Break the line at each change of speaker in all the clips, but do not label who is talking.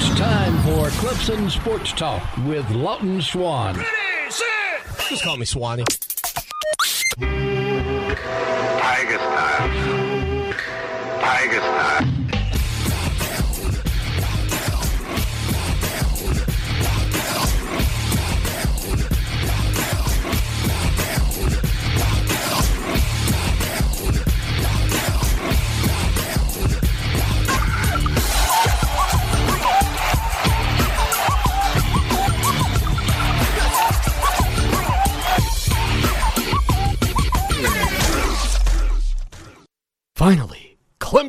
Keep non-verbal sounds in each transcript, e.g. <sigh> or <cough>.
It's time for Clemson Sports Talk with Lawton Swan.
Ready, set.
Just call me Swanee.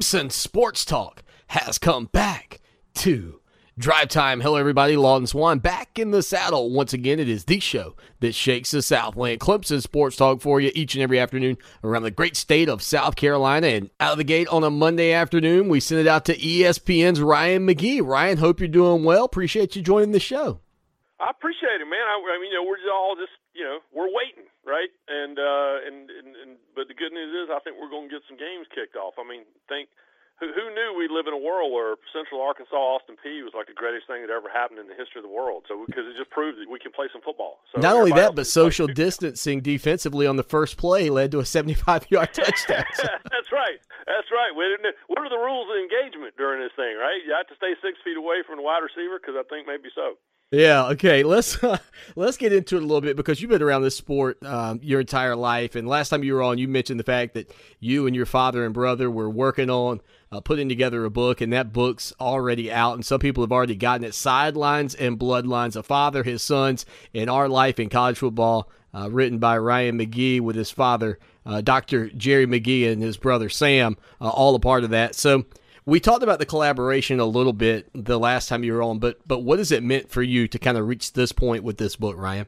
Clemson Sports Talk has come back to Drive Time. Hello, everybody. Lawton Swan back in the saddle. Once again, it is the show that shakes the Southland. Clemson Sports Talk for you each and every afternoon around the great state of South Carolina. And out of the gate on a Monday afternoon, we send it out to ESPN's Ryan McGee. Ryan, hope you're doing well. Appreciate you joining the show.
I appreciate it, man. I, I mean, you know, we're just all just, you know, we're waiting, right? And, uh, and, and, and, but the good news is, I think we're going to get some games kicked off. I mean, think who, who knew we'd live in a world where Central Arkansas Austin Peay was like the greatest thing that ever happened in the history of the world. So because it just proved that we can play some football. So
Not only that, but social distancing defensively on the first play led to a 75 yard <laughs> touchdown. <laughs>
That's right. That's right. We didn't, what are the rules of engagement during this thing, right? You have to stay six feet away from the wide receiver because I think maybe so.
Yeah. Okay. Let's uh, <laughs> let's get into it a little bit because you've been around this sport um, your entire life, and last time you were on, you mentioned the fact that you and your father and brother were working on uh, putting together a book, and that book's already out, and some people have already gotten it. Sidelines and bloodlines: a father, his sons, and our life in college football. Uh, written by Ryan McGee with his father, uh, Dr. Jerry McGee, and his brother Sam, uh, all a part of that. So we talked about the collaboration a little bit the last time you were on, but but what has it meant for you to kind of reach this point with this book, Ryan?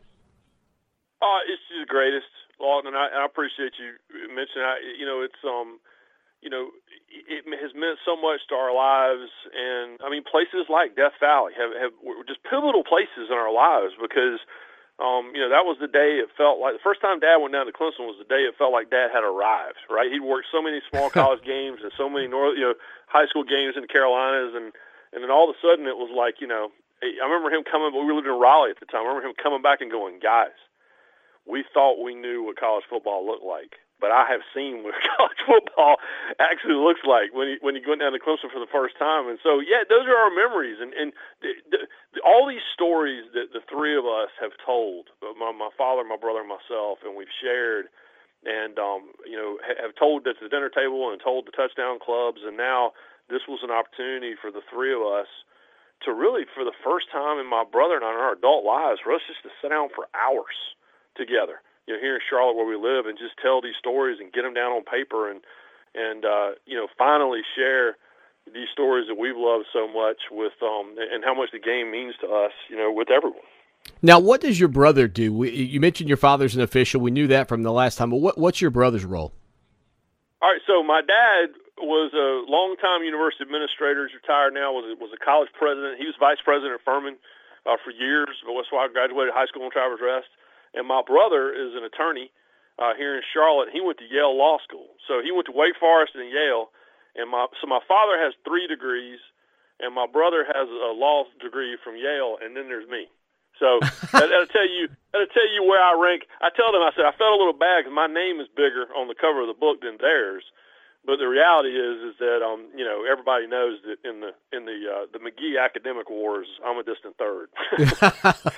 Uh, it's the greatest, Lawton, and I, I appreciate you mentioning. I, you know, it's um, you know, it has meant so much to our lives, and I mean, places like Death Valley have have were just pivotal places in our lives because. Um, you know, that was the day it felt like the first time Dad went down to Clemson was the day it felt like Dad had arrived. Right? He'd worked so many small <laughs> college games and so many north, you know, high school games in the Carolinas, and and then all of a sudden it was like, you know, I remember him coming. But we lived in Raleigh at the time. I remember him coming back and going, guys, we thought we knew what college football looked like, but I have seen what <laughs> college football actually looks like when he when he went down to Clemson for the first time. And so, yeah, those are our memories, and and the, the, the, all these stories that the three of us have told, my my father, my brother, and myself, and we've shared. And um, you know, ha- have told at the dinner table and told the touchdown clubs, and now this was an opportunity for the three of us to really, for the first time in my brother and I in our adult lives, for us just to sit down for hours together, you know, here in Charlotte where we live, and just tell these stories and get them down on paper, and and uh, you know, finally share these stories that we've loved so much with, um, and how much the game means to us, you know, with everyone.
Now, what does your brother do? We, you mentioned your father's an official. We knew that from the last time. But what, what's your brother's role?
All right, so my dad was a longtime university administrator. He's retired now. was was a college president. He was vice president at Furman uh, for years. But that's why I graduated high school in Travelers Rest. And my brother is an attorney uh, here in Charlotte. He went to Yale Law School, so he went to Wake Forest and Yale. And my so my father has three degrees, and my brother has a law degree from Yale, and then there's me. So <laughs> that, that'll tell you that'll tell you where I rank. I tell them I said I felt a little bad because my name is bigger on the cover of the book than theirs. But the reality is, is that um, you know, everybody knows that in the in the uh, the McGee academic wars, I'm a distant third.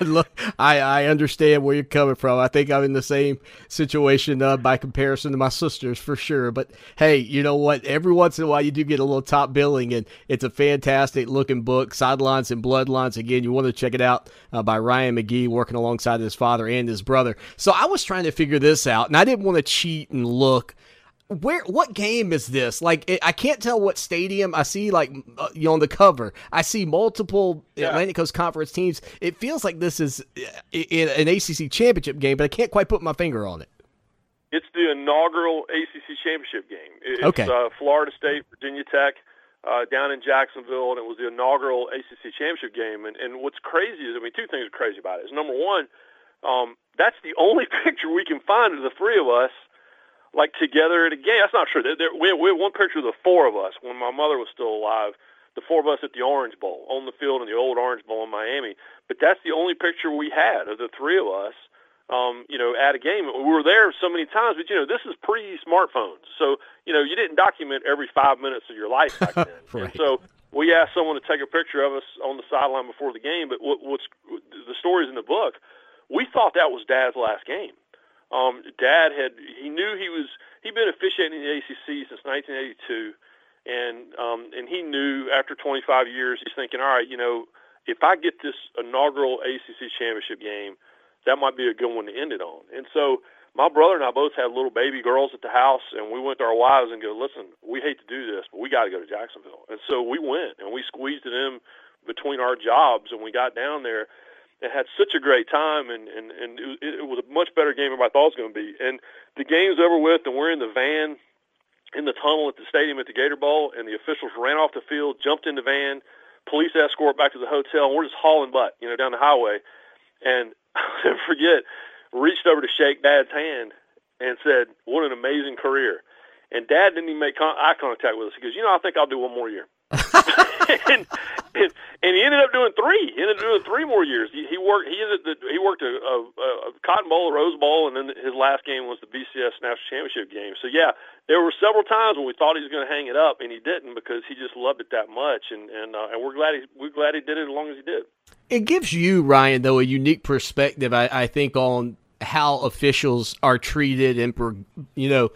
<laughs> <laughs>
Look, I, I understand where you're coming from. I think I'm in the same situation uh, by comparison to my sisters for sure. But hey, you know what? Every once in a while, you do get a little top billing, and it's a fantastic looking book, Sidelines and Bloodlines. Again, you want to check it out uh, by Ryan McGee, working alongside his father and his brother. So I was trying to figure this out, and I didn't want to cheat and look where what game is this like it, i can't tell what stadium i see like uh, you know, on the cover i see multiple
Yeah.
atlantic coast conference teams it feels like this is uh, i- i- an acc championship game but i can't quite put my finger on it
It's the inaugural ACC championship game. It's
Okay.
uh, Florida State, Virginia Tech, uh, down in Jacksonville, and it was the inaugural ACC championship game. And, and what's crazy is, I mean, two things are crazy about it. Is number one, um, that's the only <laughs> picture we can find of the three of us, like together at a game. That's not true. There, there, we, we have one picture of the four of us when my mother was still alive. the four of us at the Orange Bowl on the field in the old Orange Bowl in Miami. But that's the only picture we had of the three of us um, you know, at a game. We were there so many times, but you know, this is pre-smartphones, so you know, you didn't document every five minutes of your life back then. <laughs>
right.
And so we asked someone to take a picture of us on the sideline before the game. But what, what's the stories in the book? We thought that was Dad's last game. Um, Dad had he knew he was he'd been officiating in the ACC since 1982, and um, and he knew after 25 years he's thinking, all right, you know, if I get this inaugural ACC championship game that might be a good one to end it on. And so my brother and I both had little baby girls at the house, and we went to our wives and go, listen, we hate to do this, but we got to go to Jacksonville. And so we went, and we squeezed it in between our jobs, and we got down there and had such a great time, and, and, and it, it was a much better game than I thought it was going to be. And the game's over with, and we're in the van in the tunnel at the stadium at the Gator Bowl, and the officials ran off the field, jumped in the van, police escort back to the hotel, and we're just hauling butt, you know, down the highway. And <laughs> I'll never forget, reached over to shake Dad's hand and said, "What an amazing career." And Dad didn't even make con- eye contact with us. He goes, "You know, I think I'll do one more year." <laughs> <laughs> and, <laughs> and, he ended up doing three. He ended up doing three more years. He, he worked. He ended. He worked a, a, a Cotton Bowl, a Rose Bowl, and then his last game was the BCS National Championship game. So yeah, there were several times when we thought he was going to hang it up, and he didn't because he just loved it that much. And and uh, and we're glad he we're glad he did it as long as he did.
It gives you, Ryan, though, a unique perspective, I, I think, on how officials are treated and, you know,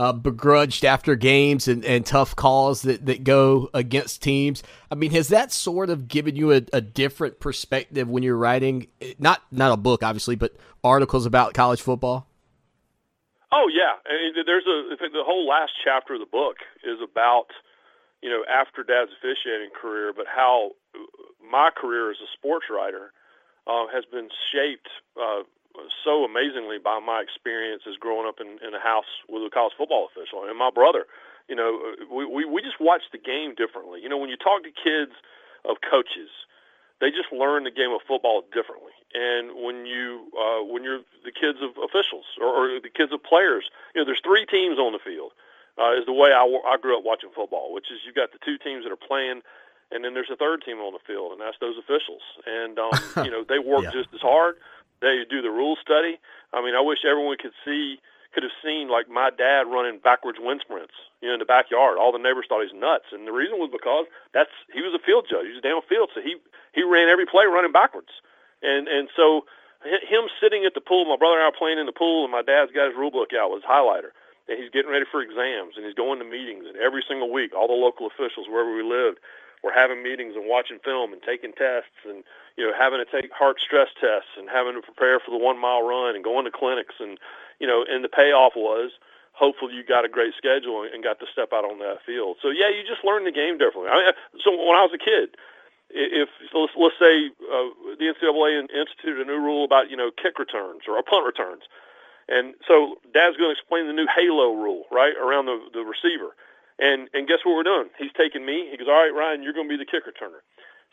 uh, begrudged after games and, and tough calls that, that go against teams. I mean, has that sort of given you a, a different perspective when you're writing, not not a book, obviously, but articles about college football?
Oh yeah, and there's a the whole last chapter of the book is about you know after Dad's officiating career, but how my career as a sports writer uh, has been shaped uh, so amazingly by my experiences growing up in, in a house with a college football official and my brother. You know, we, we we just watch the game differently. You know, when you talk to kids of coaches, they just learn the game of football differently. And when you uh, when you're the kids of officials or, or the kids of players, you know, there's three teams on the field. Uh, is the way I, I grew up watching football, which is you've got the two teams that are playing and then there's a third team on the field, and that's those officials. And um, <laughs> you know they work yeah. just as hard. They do the rule study. I mean, I wish everyone could see could have seen like my dad running backwards wind sprints, you know, in the backyard. All the neighbors thought he's nuts, and the reason was because that's he was a field judge. He was downfield, so he he ran every play running backwards, and and so him sitting at the pool, my brother and I playing in the pool, and my dad's got his rule book out with highlighter, and he's getting ready for exams, and he's going to meetings, and every single week, all the local officials wherever we lived, we're having meetings and watching film and taking tests and you know having to take heart stress tests and having to prepare for the one mile run and going to clinics and you know and the payoff was hopefully you got a great schedule and got to step out on that field. So yeah you just learn the game differently. I mean, so when I was a kid if let's, let's say uh, the NCAA instituted a new rule about you know kick returns or punt returns. And so dad's going to explain the new halo rule right around the the receiver and and guess what we're doing? He's taking me. He goes, all right, Ryan, you're going to be the kick returner.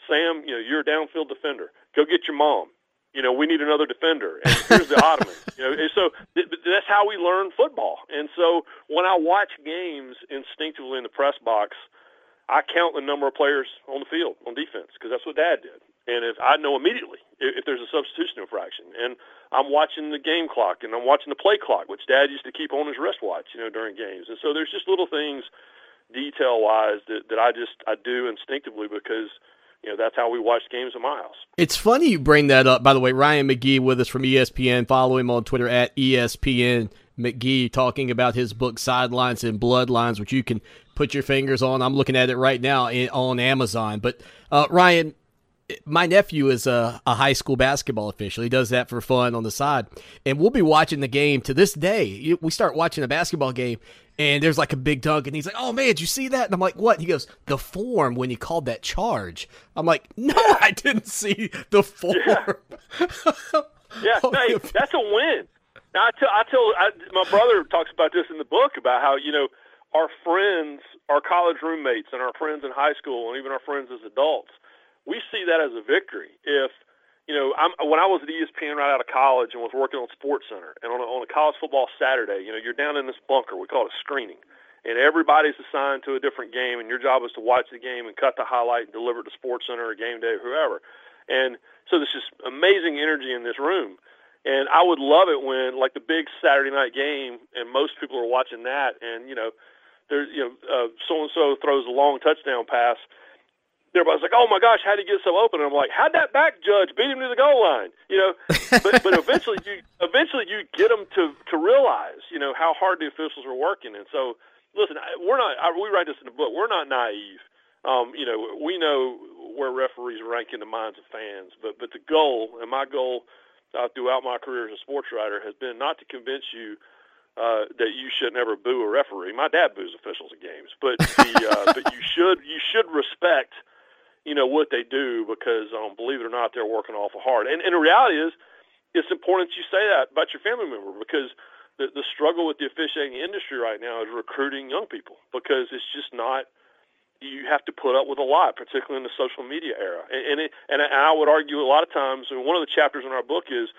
Sam, you know, you're a downfield defender. Go get your mom. You know, we need another defender. And here's the <laughs> ottoman. You know, and so th- that's how we learn football. And so when I watch games instinctively in the press box, I count the number of players on the field on defense because that's what Dad did. And if I know immediately if, if there's a substitution infraction, and I'm watching the game clock and I'm watching the play clock, which Dad used to keep on his wristwatch, you know, during games. And so there's just little things detail wise that, that I just I do instinctively because you know that's how we watch games my house.
It's funny you bring that up. By the way, Ryan McGee with us from ESPN. Follow him on Twitter at ESPN McGee talking about his book Sidelines and Bloodlines, which you can put your fingers on. I'm looking at it right now on Amazon. But uh, Ryan, my nephew is a, a, high school basketball official. He does that for fun on the side. And we'll be watching the game to this day. We start watching a basketball game, and there's like a big dunk, and he's like, "Oh man, did you see that?" And I'm like, "What?" And he goes, "The form when he called that charge." I'm like, "No, <laughs> I didn't see the form."
Yeah, <laughs> yeah oh, that's a win. Now, I tell, I tell, I, my brother talks about this in the book about how you know our friends, our college roommates, and our friends in high school, and even our friends as adults, we see that as a victory if you know, I'm, when I was at ESPN right out of college and was working on Sports Center, and on a, on a college football Saturday, you know, you're down in this bunker. We call it a screening, and everybody's assigned to a different game, and your job is to watch the game and cut the highlight and deliver it to Sports Center or Game Day or whoever. And so there's just amazing energy in this room. And I would love it when, like the big Saturday night game, and most people are watching that, and you know, there's you know, so and so throws a long touchdown pass. Everybody's like, "Oh my gosh, how did he get so open?" And I'm like, "How'd that back judge beat him to the goal line?" You know, but but <laughs> eventually you eventually you get them to to realize, you know, how hard the officials are working. And so, listen, we're not. We write this in the book. We're not naive. Um, you know, we know where referees rank in the minds of fans, but but the goal and my goal uh, throughout my career as a sports writer has been not to convince you uh, that you should never boo a referee. My dad boos officials at games, but the, uh, but you should you should respect you know what they do because um, believe it or not, they're working awful hard. And, and the reality is, it's important that you say that about your family member because the the struggle with the officiating industry right now is recruiting young people because it's just not you have to put up with a lot, particularly in the social media era. And and, it, and I would argue a lot of times, and one of the chapters in our book is,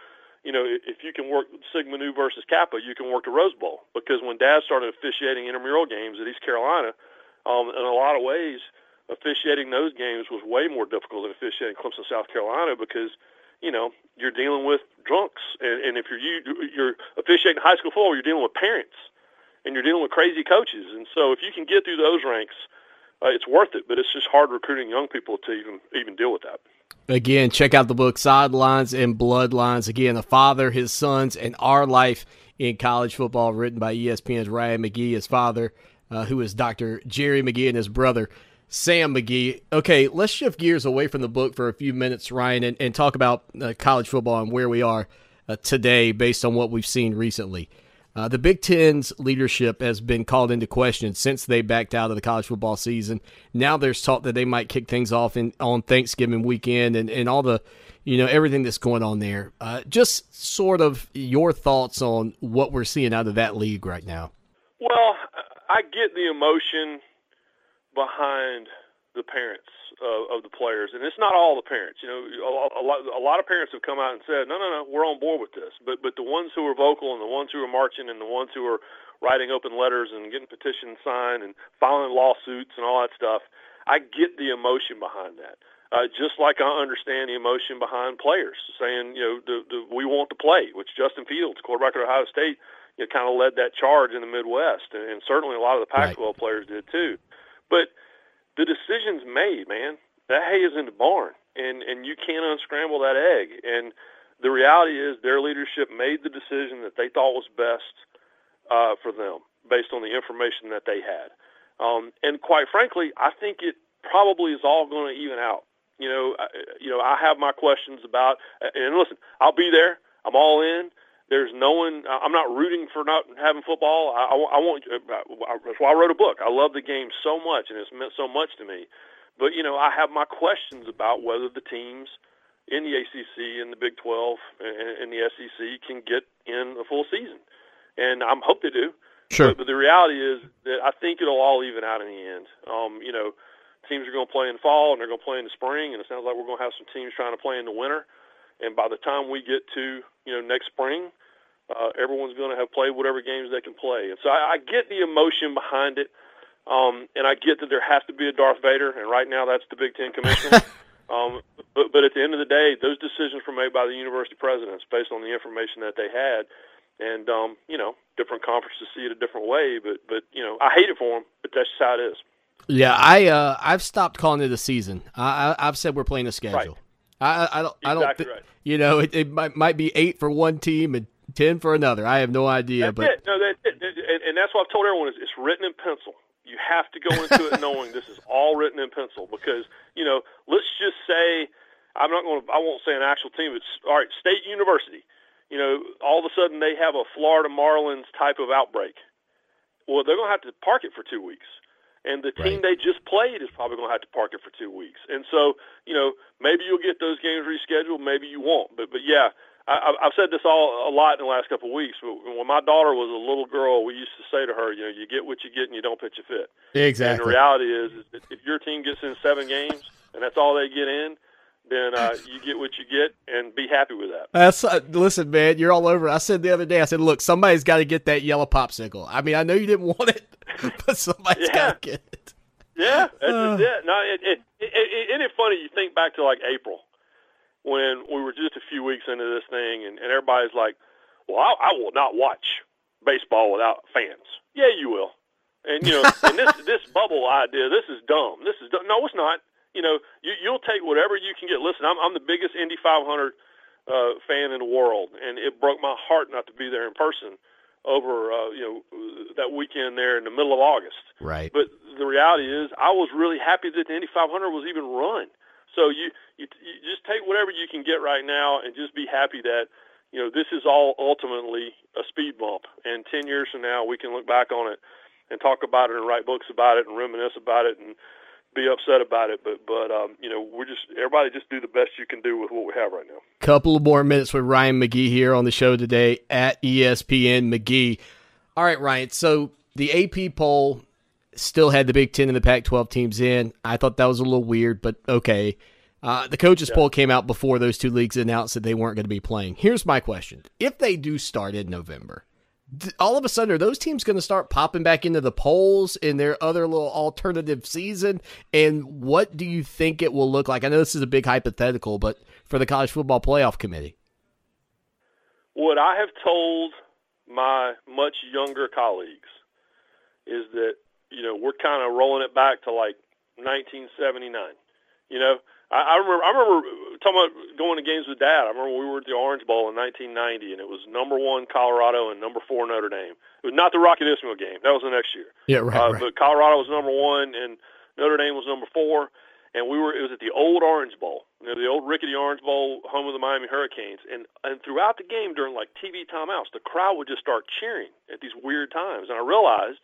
you know, if you can work Sigma Nu versus Kappa, you can work the Rose Bowl. Because when Dad started officiating intramural games at East Carolina, um, in a lot of ways, officiating those games was way more difficult than officiating Clemson, South Carolina, because you know you're dealing with drunks, and, and if you're you, you're officiating high school football, you're dealing with parents, and you're dealing with crazy coaches, and so if you can get through those ranks uh, it's worth it. But it's just hard recruiting young people to even even deal with that.
Again, check out the book Sidelines and Bloodlines. Again, the father, his sons, and our life in college football, written by ESPN's Ryan McGee, his father, uh, who is Dr. Jerry McGee, and his brother. Sam McGee. Okay, let's shift gears away from the book for a few minutes, Ryan, and, and talk about uh, college football and where we are uh, today based on what we've seen recently. Uh, the Big Ten's leadership has been called into question since they backed out of the college football season. Now there's talk that they might kick things off in, on Thanksgiving weekend and, and all the, you know, everything that's going on there. Uh, just sort of your thoughts on what we're seeing out of that league right now.
Well, I get the emotion behind the parents of, of the players, and it's not all the parents. You know, a, a lot a lot of parents have come out and said, "No, no, no, we're on board with this." But but the ones who are vocal and the ones who are marching and the ones who are writing open letters and getting petitions signed and filing lawsuits and all that stuff, I get the emotion behind that. Uh, just like I understand the emotion behind players saying, you know, the, the, we want to play, which Justin Fields, quarterback at Ohio State, you know, kind of led that charge in the Midwest, and, and certainly a lot of the Pac-12 right. players did too. But the decision's made, man. That hay is in the barn, and and you can't unscramble that egg. And the reality is, their leadership made the decision that they thought was best uh, for them, based on the information that they had. Um, and quite frankly, I think it probably is all going to even out. You know, I, you know, I have my questions about. And listen, I'll be there. I'm all in. There's no one. I'm not rooting for not having football. I, I, I want. That's why I wrote a book. I love the game so much, and it's meant so much to me. But you know, I have my questions about whether the teams in the ACC and the Big 12 and, and the SEC can get in a full season, and I'm hope they do.
Sure.
But, but the reality is that I think it'll all even out in the end. Um, you know, teams are going to play in fall and they're going to play in the spring, and it sounds like we're going to have some teams trying to play in the winter. And by the time we get to you know next spring, uh, everyone's going to have played whatever games they can play. And so I, I get the emotion behind it, um, and I get that there has to be a Darth Vader, and right now that's the Big Ten commissioner. <laughs> um, but, but at the end of the day, those decisions were made by the university presidents based on the information that they had. And um, you know, different conferences see it a different way, but but you know, I hate it for them, but that's just how it is.
Yeah, I uh, I've stopped calling it a season. I, I have said we're playing a schedule.
Right.
I, I don't.
Exactly
I don't. Th-
right.
You know, it, it might might be eight for one team and ten for another. I have no idea.
That's
but
it. No, that, and, and that's what I've told everyone is it's written in pencil. You have to go into it knowing this is all written in pencil because you know. Let's just say I'm not going to. I won't say an actual team. It's all right. State University. You know, all of a sudden they have a Florida Marlins type of outbreak. Well, they're going to have to park it for two weeks and the team right. they just played is probably going to have to park it for two weeks. And so, you know, maybe you'll get those games rescheduled, maybe you won't. But but yeah, I, I've said this all a lot in the last couple of weeks. But when my daughter was a little girl, we used to say to her, you know, you get what you get, and you don't pitch a fit.
Exactly.
And the reality is, is if your team gets in seven games and that's all they get in, then uh, you get what you get and be happy with that.
That's uh, listen, man. You're all over. I said the other day. I said, look, somebody's got to get that yellow popsicle. I mean, I know you didn't <laughs> want it, but somebody's
Yeah.
got to get it.
Yeah, that's
Uh.
just it. No, it, it, it, it, isn't it funny? You think back to like April when we were just a few weeks into this thing, and, and everybody's like, "Well, I, I will not watch baseball without fans." Yeah, you will. And you know, and this <laughs> this bubble idea, this is dumb. This is dumb. no, it's not. You know, you, you'll take whatever you can get. Listen, I'm I'm the biggest Indy 500 uh, fan in the world, and it broke my heart not to be there in person over uh, you know that weekend there in the middle of August.
Right.
But the reality is, I was really happy that the Indy 500 was even run. So you, you you just take whatever you can get right now, and just be happy that you know this is all ultimately a speed bump. And ten years from now, we can look back on it and talk about it and write books about it and reminisce about it and be upset about it. But but um, you know we're just everybody just do the best you can do with what we have right now.
Couple of more minutes with Ryan McGee here on the show today at ESPN McGee. All right, Ryan. So the AP poll still had the Big Ten and the Pac-12 teams in. I thought that was a little weird, but okay. Uh, the coaches poll came out before those two leagues announced that they weren't going to be playing. Here's my question: If they do start in November, all of a sudden are those teams going to start popping back into the polls in their other little alternative season? And what do you think it will look like? I know this is a big hypothetical, but for the college football playoff committee,
What I have told my much younger colleagues is that you know we're kind of rolling it back to like 1979. You know, I, I remember I remember talking about going to games with Dad. I remember we were at the Orange Bowl in 1990, and it was number one Colorado and number four Notre Dame. It was not the Rocket Ismail game. That was the next year.
yeah, right,
Uh, But Colorado was number one, and Notre Dame was number four. And we were it was at the old Orange Bowl, you know, the old rickety Orange Bowl, home of the Miami Hurricanes. And and throughout the game during like TV timeouts, the crowd would just start cheering at these weird times. And I realized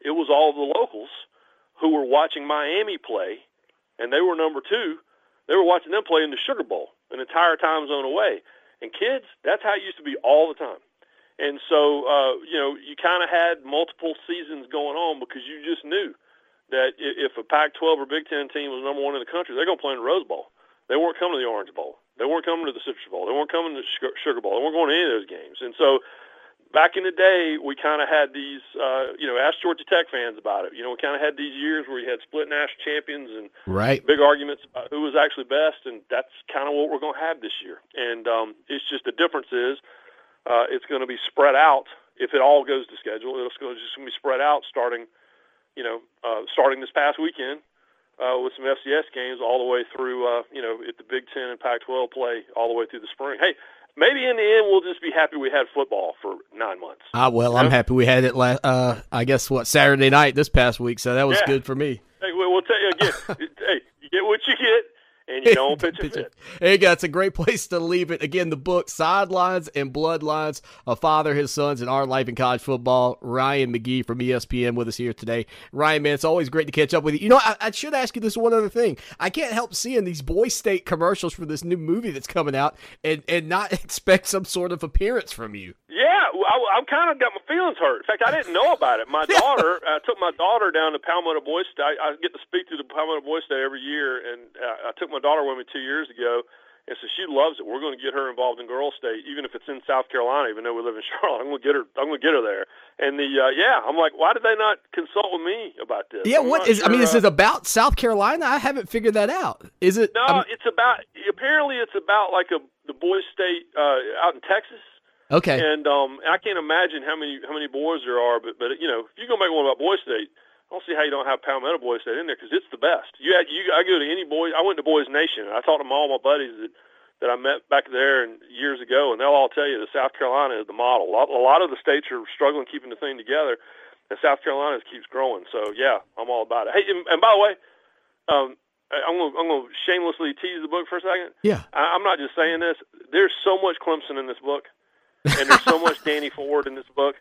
it was all the locals who were watching Miami play, and they were number two. They were watching them play in the Sugar Bowl, an entire time zone away. And kids, that's how it used to be all the time. And so, uh, you know, you kind of had multiple seasons going on because you just knew that if a Pac-12 or Big Ten team was number one in the country, they're going to play in the Rose Bowl. They weren't coming to the Orange Bowl. They weren't coming to the Citrus Bowl. They weren't coming to the Sugar Bowl. They weren't going to any of those games. And so, back in the day, we kind of had these, uh, you know, ask Georgia Tech fans about it. You know, we kind of had these years where you had split national champions and
right.
big arguments about who was actually best, and that's kind of what we're going to have this year. And um, it's just the difference is uh, it's going to be spread out. If it all goes to schedule, it's going to just going to be spread out starting, you know, uh, starting this past weekend uh, with some FCS games all the way through, uh, you know, if the Big Ten and Pac-12 play all the way through the spring. Hey, maybe in the end we'll just be happy we had football for nine months.
Ah, well, I'm happy we had it. last. uh, I guess what Saturday night this past week, so that was
Yeah.
good for me.
Hey, we'll, we'll tell you again. <laughs> hey, you get what you get, and you don't pitch a fit.
It's a great place to leave it. Again, the book Sidelines and Bloodlines, A Father, His Sons, and Our Life in College Football. Ryan McGee from ESPN with us here today. Ryan, man, it's always great to catch up with you. You know, I, I should ask you this one other thing. I can't help seeing these Boy State commercials for this new movie that's coming out and, and not <laughs> expect some sort of appearance from you.
Yeah, I, I've kind of got my feelings hurt. In fact, I didn't know about it. My <laughs> daughter, I took my daughter down to Palmetto Boy State. I, I get to speak to the Palmetto Boy State every year, and uh, I took my daughter with me two years ago, and so she loves it. We're going to get her involved in Girl State, even if it's in South Carolina. Even though we live in <laughs> Charlotte, I'm going to get her. I'm going to get her there. And the uh, yeah, I'm like, why did they not consult with me about this?
Yeah,
I'm
what is? I mean,
sure,
is
uh,
about South Carolina? I haven't figured that out. Is it?
No,
I mean-
it's about. Apparently, it's about like a the Boy State uh, out in Texas.
Okay.
And um, I can't imagine how many how many boys there are, but but you know, if you go make one about Boy State, I don't see how you don't have Palmetto Boy State in there because it's the best. You had you I go to any boys. I went to Boys Nation. And I talked to all my buddies that that I met back there and years ago, and they'll all tell you that South Carolina is the model. A lot, a lot of the states are struggling keeping the thing together, and South Carolina keeps growing. So yeah, I'm all about it. Hey, and, and by the way, um, I'm gonna I'm gonna shamelessly tease the book for a second.
yeah.
I, I'm not just saying this. There's so much Clemson in this book, and there's so much Danny Ford in this book.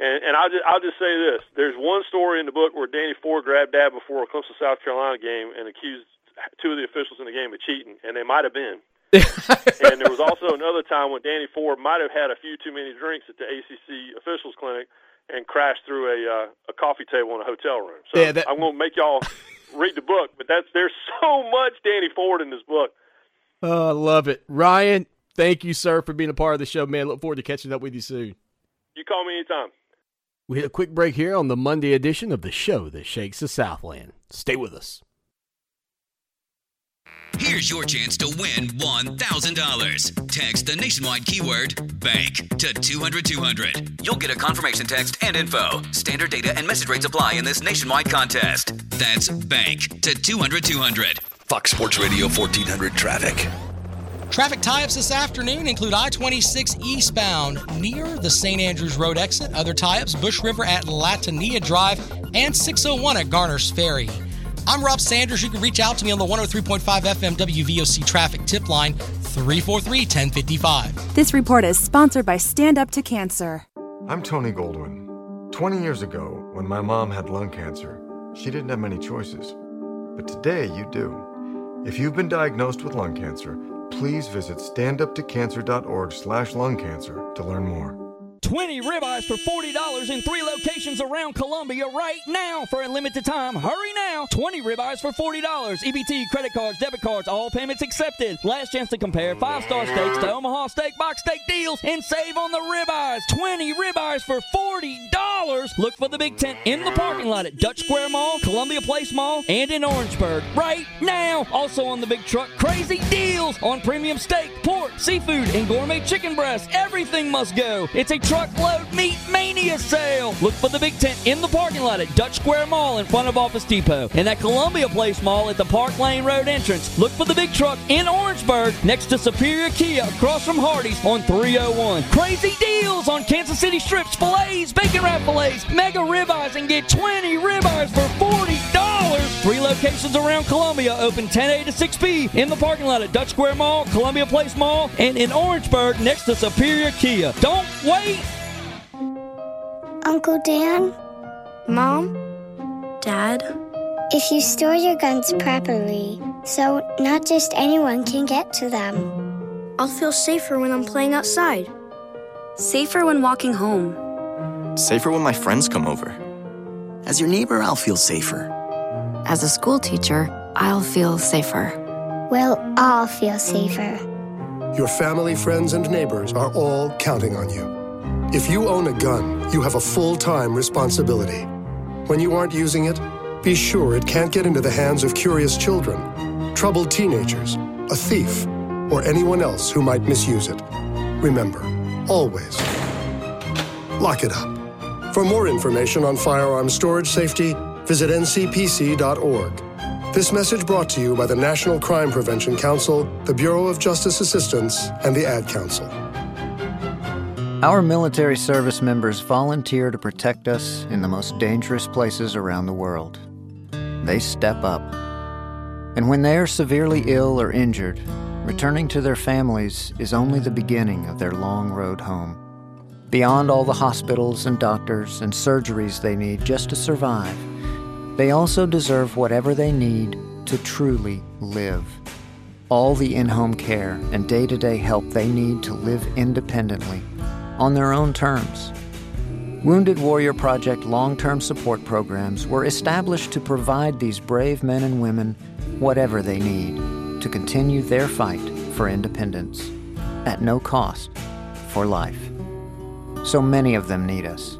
And, and I'll just I'll just say this: there's one story in the book where Danny Ford grabbed Dad before a Clemson South Carolina game and accused two of the officials in the game of cheating, and they might have been. <laughs> and there was also another time when Danny Ford might have had a few too many drinks at the ACC officials clinic and crashed through a uh, a coffee table in a hotel room. So
Yeah, that-
I'm going to make y'all read the book, but that's there's so much Danny Ford in this book
Oh, I love it. Ryan, thank you, sir, for being a part of the show, man. Look forward to catching up with you soon.
You call me anytime.
We hit a quick break here on the Monday edition of the show that shakes the Southland. Stay with us.
Here's your chance to win $1,000. Text the nationwide keyword bank to 200 200. You'll get a confirmation text and info. Standard data and message rates apply in this nationwide contest. That's bank to 200 200.
Fox Sports Radio 1400 traffic.
Traffic tie ups this afternoon include I 26 eastbound near the St. Andrews Road exit. Other tie ups Bush River at Latania Drive and 601 at Garner's Ferry. I'm Rob Sanders. You can reach out to me on the 103.5 FM WVOC traffic tip line 343 1055.
This report is sponsored by Stand Up to Cancer.
I'm Tony Goldwyn. 20 years ago, when my mom had lung cancer, she didn't have many choices. But today you do. If you've been diagnosed with lung cancer, please visit standuptocancer.org slash lung cancer to learn more.
20 ribeyes for $40 in three locations around Columbia right now for a limited time. Hurry now. 20 ribeyes for $40. EBT, credit cards, debit cards, all payments accepted. Last chance to compare five star steaks to Omaha Steak Box Steak deals and save on the ribeyes. 20 ribeyes for $40. Look for the big tent in the parking lot at Dutch Square Mall, Columbia Place Mall, and in Orangeburg right now. Also on the big truck, crazy deals on premium steak, pork, seafood, and gourmet chicken breasts. Everything must go. It's a truckload meat mania sale. Look for the big tent in the parking lot at Dutch Square Mall in front of Office Depot and at Columbia Place Mall at the Park Lane Road entrance. Look for the big truck in Orangeburg next to Superior Kia across from Hardee's on 301. Crazy deals on Kansas City strips, fillets, bacon wrap fillets, mega ribeyes, and get 20 ribeyes for $40. Three locations around Columbia open 10 a to 6 p in the parking lot at Dutch Square Mall, Columbia Place Mall, and in Orangeburg next to Superior Kia. Don't wait.
Uncle Dan?
Mom? Dad?
If you store your guns properly, so not just anyone can get to them,
I'll feel safer when I'm playing outside.
Safer when walking home.
Safer when my friends come over. As your neighbor, I'll feel safer.
As a school teacher, I'll feel safer.
we'll all feel safer.
Your family, friends, and neighbors are all counting on you. If you own a gun, you have a full time responsibility. When you aren't using it, be sure it can't get into the hands of curious children, troubled teenagers, a thief, or anyone else who might misuse it. Remember, always lock it up. For more information on firearm storage safety, visit ncpc.org. This message brought to you by the National Crime Prevention Council, the Bureau of Justice Assistance, and the Ad Council.
Our military service members volunteer to protect us in the most dangerous places around the world. They step up. And when they are severely ill or injured, returning to their families is only the beginning of their long road home. Beyond all the hospitals and doctors and surgeries they need just to survive, they also deserve whatever they need to truly live. All the in home care and day to day help they need to live independently on their own terms. Wounded Warrior Project long term support programs were established to provide these brave men and women whatever they need to continue their fight for independence at no cost for life. So many of them need us,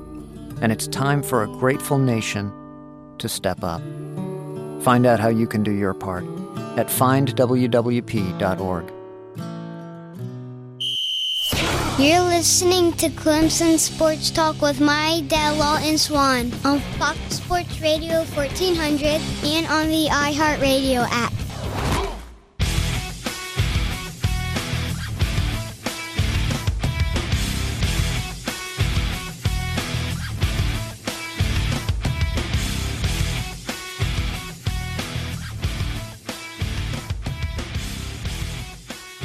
and it's time for a grateful nation to step up. Find out how you can do your part at findwwp.org.
You're listening to Clemson Sports Talk with my dad, Lawton Swan, on Fox Sports Radio 1400 and on the iHeartRadio app.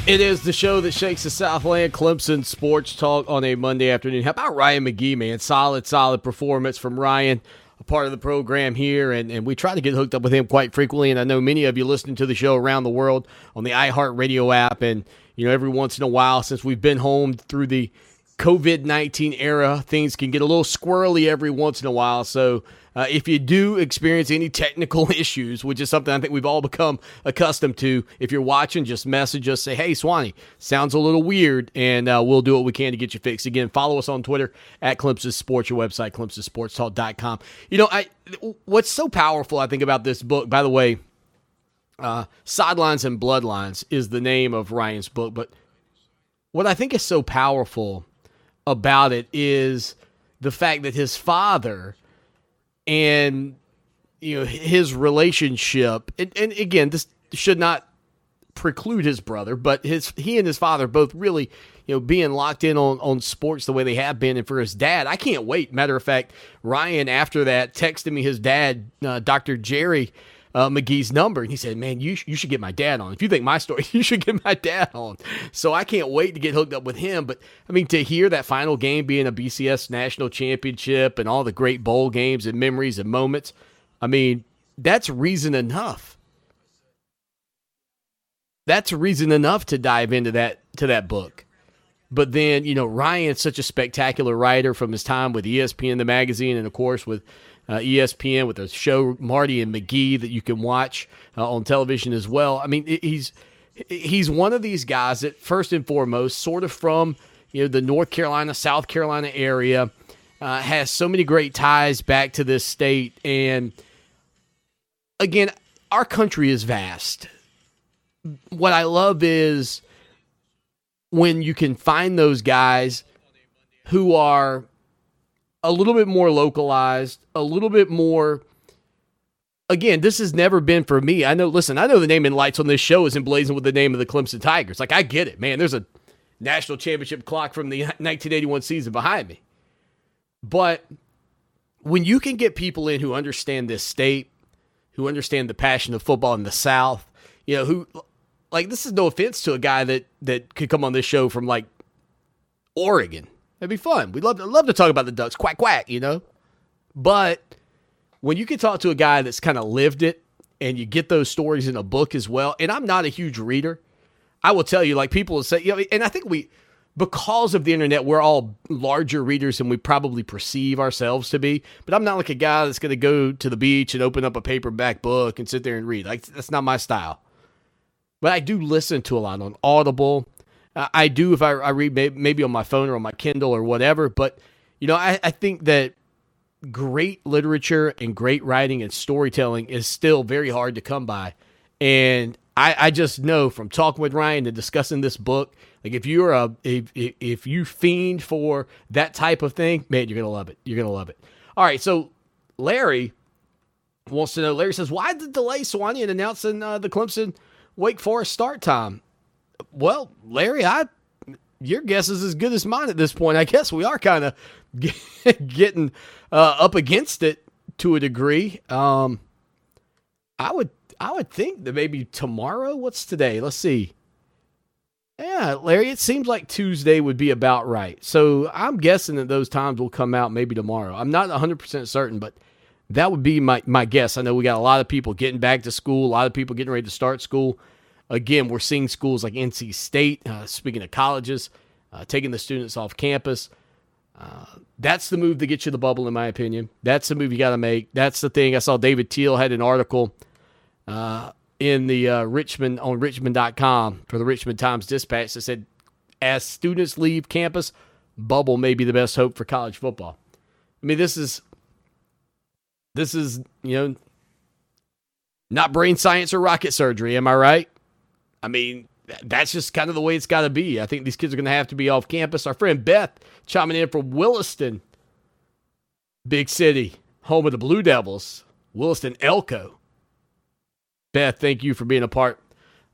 It is the show that shakes the Southland Clemson Sports Talk on a Monday afternoon. How about Ryan McGee, man? Solid, solid performance from Ryan, a part of the program here, and, and we try to get hooked up with him quite frequently. And I know many of you listening to the show around the world on the iHeartRadio app, and you know every once in a while since we've been home through the COVID 19 era, things can get a little squirrely every once in a while. So, uh, if you do experience any technical <laughs> issues, which is something I think we've all become accustomed to, if you're watching, just message us, say, hey, Swanee, sounds a little weird, and uh, we'll do what we can to get you fixed. Again, follow us on Twitter at Clemson Sports, your website, ClemsonSportsTalk.com. You know, I what's so powerful, I think, about this book, by the way, uh, Sidelines and Bloodlines is the name of Ryan's book, but what I think is so powerful about it is the fact that his father and you know his relationship and, and again this should not preclude his brother but his he and his father both really you know being locked in on on sports the way they have been and for his dad i can't wait. Matter of fact ryan after that texted me his dad uh, dr jerry uh, McGee's number, and he said, "Man, you sh- you should get my dad on. If you think my story, <laughs> you should get my dad on." So I can't wait to get hooked up with him. But I mean, to hear that final game being a BCS national championship and all the great bowl games and memories and moments, I mean, that's reason enough. That's reason enough to dive into that to that book. But then, you know, Ryan's such a spectacular writer from his time with ESPN, the magazine, and of course with ESPN with a show Marty and McGee that you can watch uh, on television as well. I mean, he's he's one of these guys that first and foremost, sort of from you know the North Carolina, South Carolina area, uh, has so many great ties back to this state. And again, our country is vast. What I love is when you can find those guys who are a little bit more localized, a little bit more. Again, this has never been for me. I know, listen, I know the name and lights on this show is emblazoned with the name of the Clemson Tigers. Like, I get it, man. There's a national championship clock from the <laughs> 1981 season behind me. But when you can get people in who understand this state, who understand the passion of football in the South, you know, who, like, this is no offense to a guy that that could come on this show from like Oregon It'd be fun. We'd love to love to talk about the Ducks. Quack quack, you know. But when you can talk to a guy that's kind of lived it and you get those stories in a book as well, and I'm not a huge reader, I will tell you, like people will say, you know, and I think we because of the internet, we're all larger readers than we probably perceive ourselves to be. But I'm not like a guy that's going to go to the beach and open up a paperback book and sit there and read. Like that's not my style. But I do listen to a lot on Audible. I do if I, I read maybe on my phone or on my Kindle or whatever. But you know, I, I think that great literature and great writing and storytelling is still very hard to come by. And I, I just know from talking with Ryan and discussing this book, like if you're a if if you fiend for that type of thing, man, you're gonna love it. You're gonna love it. All right, so Larry wants to know. Larry says, "Why the delay, Swanee, in announcing uh, the Clemson Wake Forest start time?" Well, Larry, I your guess is as good as mine at this point. I guess we are kind of <laughs> getting uh, up against it to a degree. Um, I would I would think that maybe tomorrow. What's today? Let's see. Yeah, Larry, it seems like Tuesday would be about right. So I'm guessing that those times will come out maybe tomorrow. I'm not 100% certain, but that would be my, my guess. I know we got a lot of people getting back to school, a lot of people getting ready to start school. Again, we're seeing schools like NC State, uh, speaking of colleges, uh, taking the students off campus. Uh, that's the move to get you the bubble, in my opinion. That's the move you got to make. That's the thing. I saw David Teel had an article uh, in the uh, Richmond on Richmond.com for the Richmond Times Dispatch that said, as students leave campus, bubble may be the best hope for college football. I mean, this is this is you know not brain science or rocket surgery. Am I right? I mean, that's just kind of the way it's got to be. I think these kids are going to have to be off campus. Our friend Beth chiming in from Williston, big city, home of the Blue Devils, Williston Elko. Beth, thank you for being a part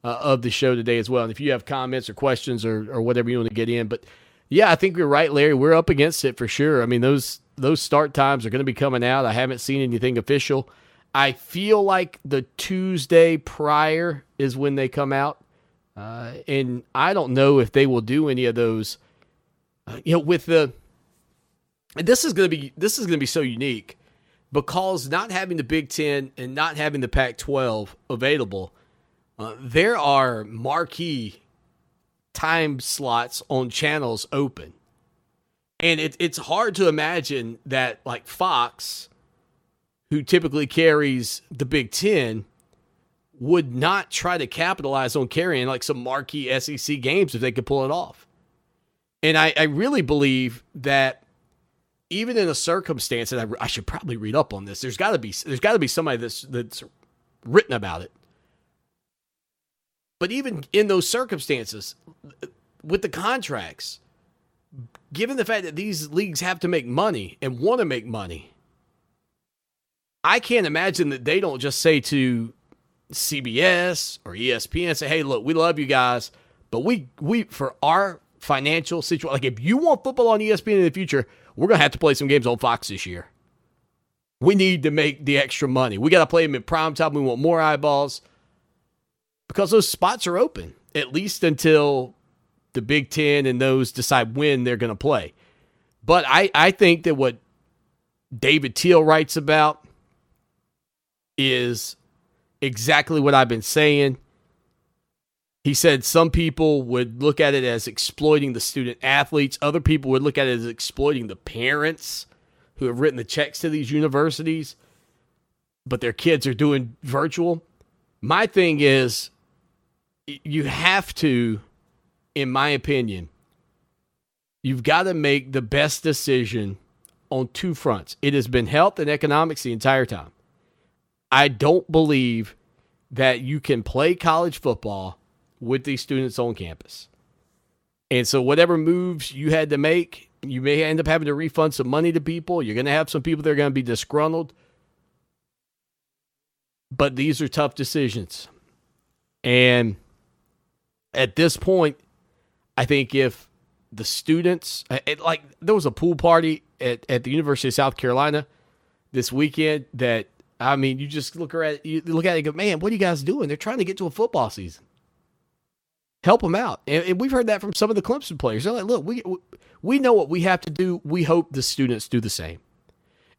uh, of the show today as well. And if you have comments or questions or, or whatever you want to get in, but yeah, I think you're right, Larry. We're up against it for sure. I mean, those those start times are going to be coming out. I haven't seen anything official. I feel like the Tuesday prior is when they come out. Uh, and I don't know if they will do any of those. Uh, you know, with the this is going to be this is going to be so unique because not having the Big Ten and not having the Pac-12 available, uh, there are marquee time slots on channels open. And it, it's hard to imagine that, like Fox, who typically carries the Big Ten, would not try to capitalize on carrying like some marquee SEC games if they could pull it off. And I, I really believe that even in a circumstance, and I, I should probably read up on this. There's got to be there's got to be somebody that's that's written about it. But even in those circumstances, with the contracts, given the fact that these leagues have to make money and want to make money, I can't imagine that they don't just say to CBS or ESPN, and say, "Hey, look, we love you guys, but we we for our financial situation, like if you want football on ESPN in the future, we're gonna have to play some games on Fox this year. We need to make the extra money. We got to play them in prime time. We want more eyeballs because those spots are open at least until the Big Ten and those decide when they're going to play. But I, I think that what David Teel writes about is exactly what I've been saying. He said some people would look at it as exploiting the student athletes, other people would look at it as exploiting the parents who have written the checks to these universities, but their kids are doing virtual. My thing is, you have to, in my opinion, you've got to make the best decision on two fronts. It has been health and economics the entire time. I don't believe that you can play college football with these students on campus. And so, whatever moves you had to make, you may end up having to refund some money to people. You're going to have some people that are going to be disgruntled. But these are tough decisions. And at this point, I think if the students, it, like, there was a pool party at, at the University of South Carolina this weekend that, I mean, you just look at you look at it go, man, what are you guys doing? They're trying to get to a football season. Help them out. And, and we've heard that from some of the Clemson players. They're like, look, we, we know what we have to do. We hope the students do the same.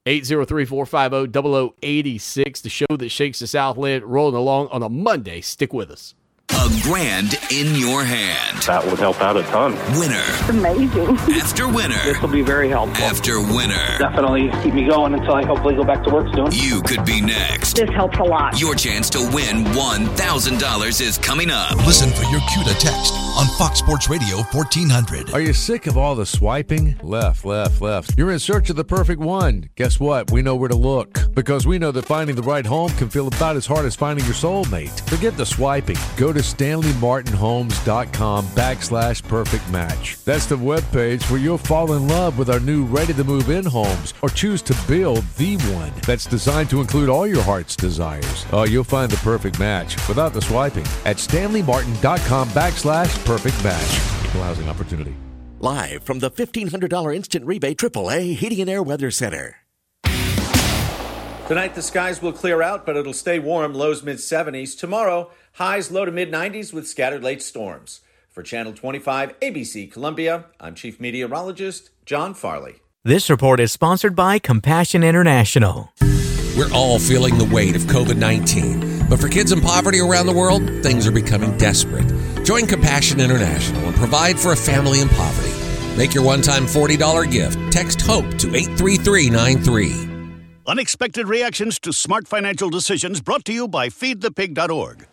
803-450-0086, the show that shakes the Southland, rolling along on a Monday. Stick with us.
A grand in your hand.
That would help out a ton.
Winner.
Amazing.
After winner.
This will be very helpful.
After winner.
Definitely keep me going until I hopefully go back to work soon.
You could be next.
This helps a lot.
Your chance to win $1,000 is coming up.
Listen for your cue to text on Fox Sports Radio 1400.
Are you sick of all the swiping? Left, left, left. You're in search of the perfect one. Guess what? We know where to look because we know that finding the right home can feel about as hard as finding your soulmate. Forget the swiping. Go to StanleyMartinHomes.com backslash perfect match. That's the webpage where you'll fall in love with our new ready to move in homes or choose to build the one that's designed to include all your heart's desires. Oh, you'll find the perfect match without the swiping at StanleyMartin.com backslash perfect match. Equal housing opportunity.
Live from the $1,500 instant rebate AAA Heating and Air Weather Center.
Tonight, the skies will clear out, but it'll stay warm, lows mid 70s. Tomorrow, highs low to mid 90s with scattered late storms. For Channel 25 ABC Columbia, I'm Chief Meteorologist John Farley.
This report is sponsored by Compassion International.
We're all feeling the weight of COVID 19, but for kids in poverty around the world, things are becoming desperate. Join Compassion International and provide for a family in poverty. Make your one time $40 gift. Text HOPE to 83393.
Unexpected reactions to smart financial decisions brought to you by feedthepig.org.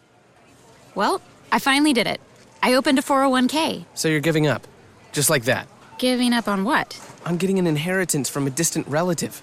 Well, I finally did it. I opened a 401k.
So you're giving up? Just like that?
Giving up on what?
On getting an inheritance from a distant relative.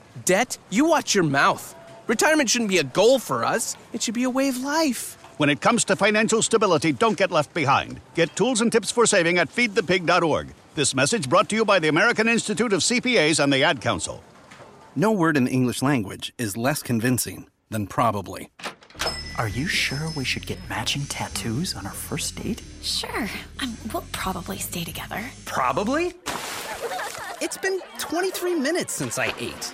Debt? You watch your mouth. Retirement shouldn't be a goal for us, it should be a way of life.
When it comes to financial stability, don't get left behind. Get tools and tips for saving at feedthepig.org. This message brought to you by the American Institute of CPAs and the Ad Council.
No word in the English language is less convincing than probably.
Are you sure we should get matching tattoos on our first date?
Sure. Um, we'll probably stay together.
Probably? It's been 23 minutes since I ate.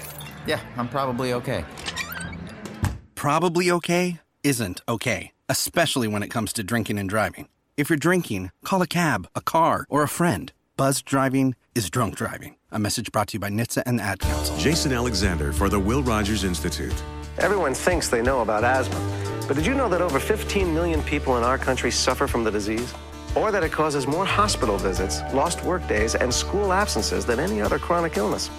Yeah, I'm probably okay. Probably okay isn't okay, especially when it comes to drinking and driving. If you're drinking, call a cab, a car, or a friend. Buzz driving is drunk driving. A message brought to you by NHTSA and the Ad Council.
Jason Alexander for the Will Rogers Institute.
Everyone thinks they know about asthma, but did you know that over 15 million people in our country suffer from the disease? Or that it causes more hospital visits, lost work days, and school absences than any other chronic illness?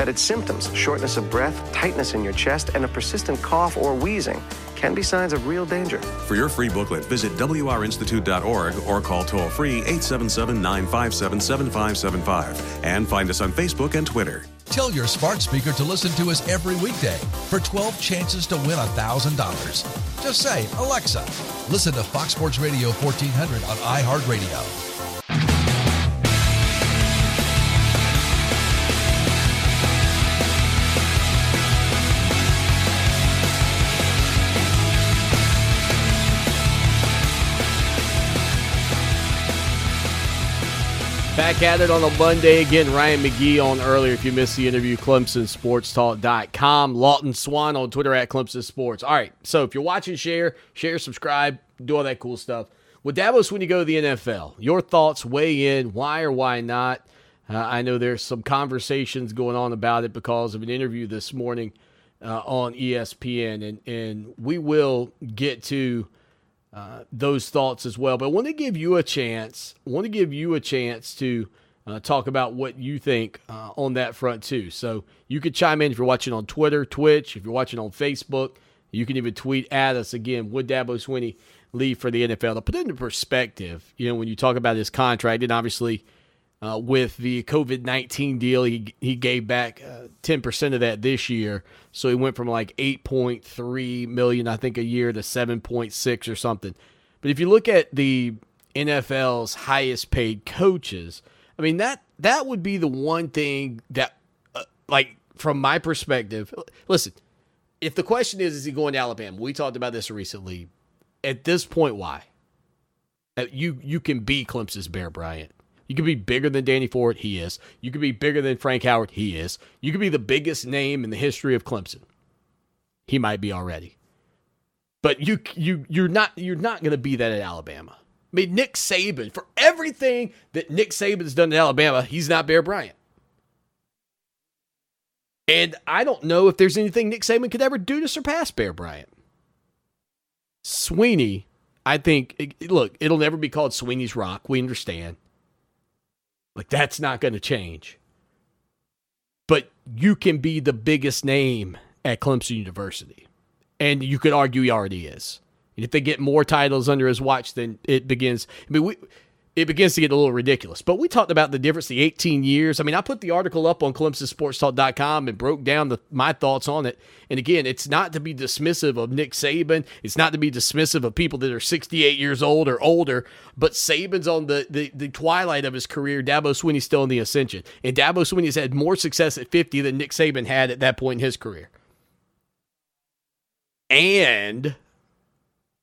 That its symptoms, shortness of breath, tightness in your chest, and a persistent cough or wheezing, can be signs of real danger.
For your free booklet, visit WRInstitute.org or call toll free 877 957 7575 and find us on Facebook and Twitter.
Tell your smart speaker to listen to us every weekday for 12 chances to win $1,000. Just say, Alexa, listen to Fox Sports Radio 1400 on iHeartRadio.
Back at it on a Monday again. Ryan McGee on earlier. If you missed the interview, ClemsonSportsTalk.com. Lawton Swan on Twitter at Clemson Sports. All right. So if you're watching, share, share, subscribe, do all that cool stuff. With Davos, when you go to the NFL, your thoughts weigh in. Why or why not? Uh, I know there's some conversations going on about it because of an interview this morning uh, on ESPN, and and we will get to uh, those thoughts as well. But I want to give you a chance. I want to give you a chance to uh, talk about what you think uh, on that front too. So you could chime in if you're watching on Twitter, Twitch, if you're watching on Facebook. You can even tweet at us again. Would Dabo Swinney leave for the NFL? To put it into perspective, you know, when you talk about his contract, and obviously uh, with the COVID 19 deal, he, he gave back uh, 10% of that this year. So he went from like 8.3 million, I think, a year to 7.6 or something. But if you look at the NFL's highest paid coaches, I mean, that, that would be the one thing that, uh, like, from my perspective, listen, if the question is, is he going to Alabama? We talked about this recently. At this point, why? Uh, you you can be Clemson's Bear Bryant. You could be bigger than Danny Ford. He is. You could be bigger than Frank Howard. He is. You could be the biggest name in the history of Clemson. He might be already. But you you you're not you're not going to be that at Alabama. I mean, Nick Saban for everything that Nick Saban's done in Alabama, he's not Bear Bryant. And I don't know if there's anything Nick Saban could ever do to surpass Bear Bryant. Swinney, I think, look, it'll never be called Swinney's Rock. We understand. Like, that's not going to change. But you can be the biggest name at Clemson University. And you could argue he already is. And if they get more titles under his watch, then it begins. I mean, we it begins to get a little ridiculous. But we talked about the difference, the 18 years. I mean, I put the article up on ClemsonSportsTalk.com and broke down the, my thoughts on it. And again, it's not to be dismissive of Nick Saban. It's not to be dismissive of people that are 68 years old or older. But Saban's on the, the, the twilight of his career. Dabo Swinney's still in the ascension. And Dabo Swinney's had more success at 50 than Nick Saban had at that point in his career. And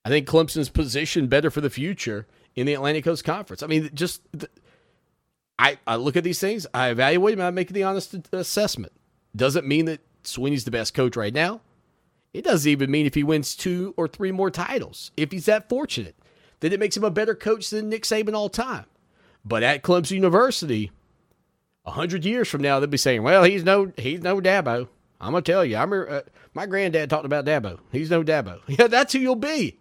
I think Clemson's positioned better for the future in the Atlantic Coast Conference. I mean, just I, I look at these things, I evaluate them, I make the honest assessment. Doesn't mean that Swinney's the best coach right now. It doesn't even mean if he wins two or three more titles, if he's that fortunate, that it makes him a better coach than Nick Saban all time. But at Clemson University, a hundred years from now, they'll be saying, "Well, he's no he's no Dabo." I'm gonna tell you, I remember uh, my granddad talked about Dabo. He's no Dabo. <laughs> Yeah, that's who you'll be.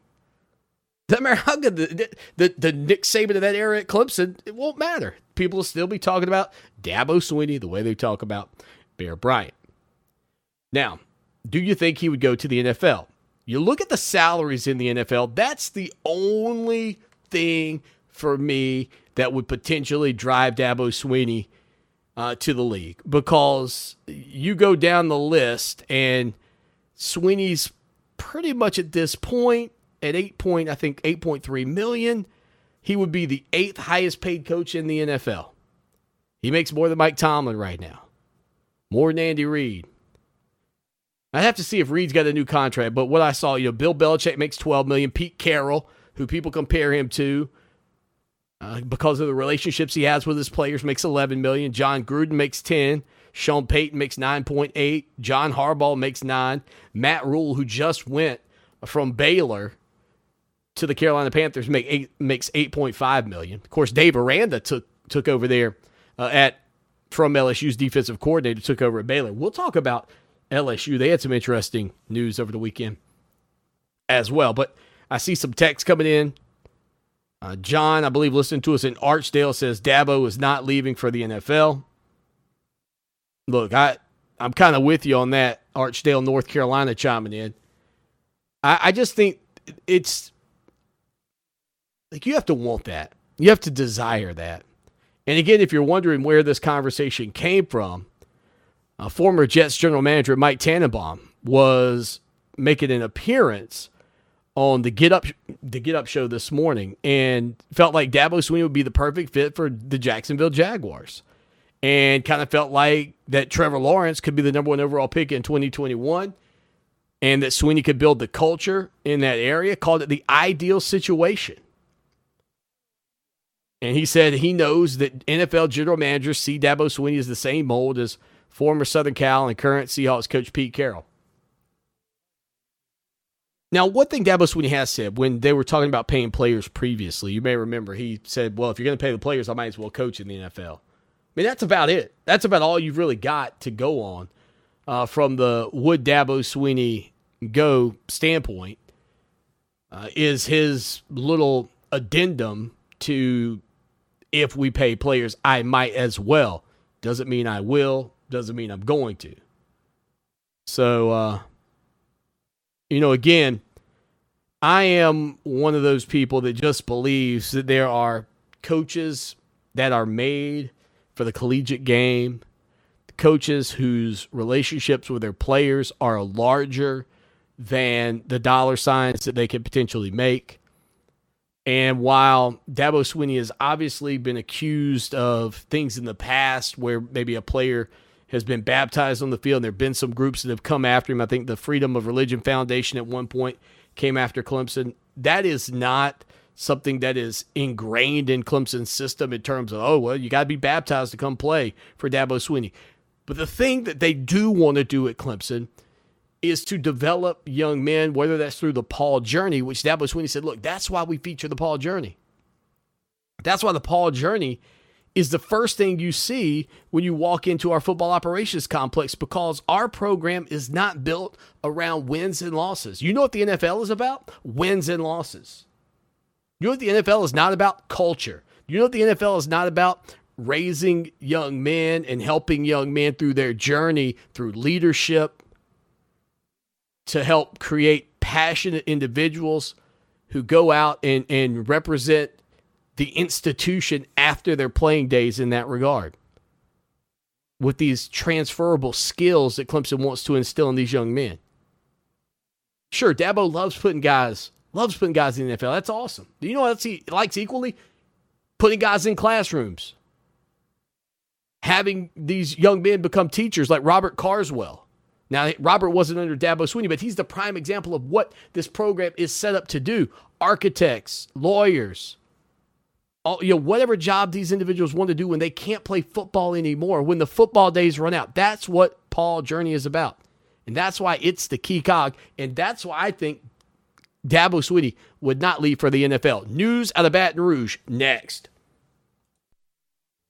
Doesn't matter how good the, the, the Nick Saban of that era at Clemson, it won't matter. People will still be talking about Dabo Swinney the way they talk about Bear Bryant. Now, do you think he would go to the NFL? You look at the salaries in the NFL, that's the only thing for me that would potentially drive Dabo Swinney uh, to the league because you go down the list and Swinney's pretty much at this point at eight point I think eight point three million. He would be the eighth highest paid coach in the NFL. He makes more than Mike Tomlin right now, more than Andy Reid. I have to see if Reid's got a new contract, but what I saw, you know, Bill Belichick makes twelve million. Pete Carroll, who people compare him to, uh, because of the relationships he has with his players, makes 11 million. Jon Gruden makes 10. Sean Payton makes 9.8. John Harbaugh makes 9. Matt Rhule, who just went from Baylor to the Carolina Panthers, make eight, makes 8.5 million. Of course, Dave Aranda took took over there uh, at from LSU's defensive coordinator, took over at Baylor. We'll talk about LSU. They had some interesting news over the weekend as well. But I see some text coming in. Uh, John, I believe, listening to us in Archdale says Dabo is not leaving for the NFL. Look, I I'm kind of with you on that. Archdale, North Carolina, chiming in. I, I just think it's like you have to want that. You have to desire that. And again, if you're wondering where this conversation came from, uh, former Jets general manager Mike Tannenbaum was making an appearance on the Get Up the Get Up show this morning and felt like Dabo Swinney would be the perfect fit for the Jacksonville Jaguars. And kind of felt like that Trevor Lawrence could be the number one overall pick in 2021 and that Swinney could build the culture in that area, called it the ideal situation. And he said he knows that NFL general managers see Dabo Swinney as the same mold as former Southern Cal and current Seahawks coach Pete Carroll. Now, one thing Dabo Swinney has said when they were talking about paying players previously, you may remember he said, "Well, if you're going to pay the players, I might as well coach in the NFL." I mean, that's about it. That's about all you've really got to go on uh, from the would Dabo Swinney go standpoint. Uh, is his little addendum to if we pay players, I might as well. Doesn't mean I will. Doesn't mean I'm going to. So, uh, you know, again, I am one of those people that just believes that there are coaches that are made for the collegiate game, coaches whose relationships with their players are larger than the dollar signs that they could potentially make. And while Dabo Swinney has obviously been accused of things in the past where maybe a player has been baptized on the field, and there have been some groups that have come after him. I think the Freedom of Religion Foundation at one point came after Clemson. That is not something that is ingrained in Clemson's system in terms of, oh, well, you got to be baptized to come play for Dabo Swinney. But the thing that they do want to do at Clemson is to develop young men, whether that's through the PAW Journey, which that was when he said, look, that's why we feature the PAW Journey. That's why the PAW Journey is the first thing you see when you walk into our football operations complex because our program is not built around wins and losses. You know what the NFL is about? Wins and losses. You know what the NFL is not about? Culture. You know what the NFL is not about? Raising young men and helping young men through their journey through leadership to help create passionate individuals who go out and, and represent the institution after their playing days in that regard with these transferable skills that Clemson wants to instill in these young men. Sure, Dabo loves putting guys loves putting guys in the NFL. That's awesome. Do you know what else he likes equally? Putting guys in classrooms. Having these young men become teachers like Robert Carswell. Now, Robert wasn't under Dabo Swinney, but he's the prime example of what this program is set up to do. Architects, lawyers, all, you know, whatever job these individuals want to do when they can't play football anymore, when the football days run out. That's what PAW Journey is about. And that's why it's the key cog. And that's why I think Dabo Swinney would not leave for the NFL. News out of Baton Rouge next.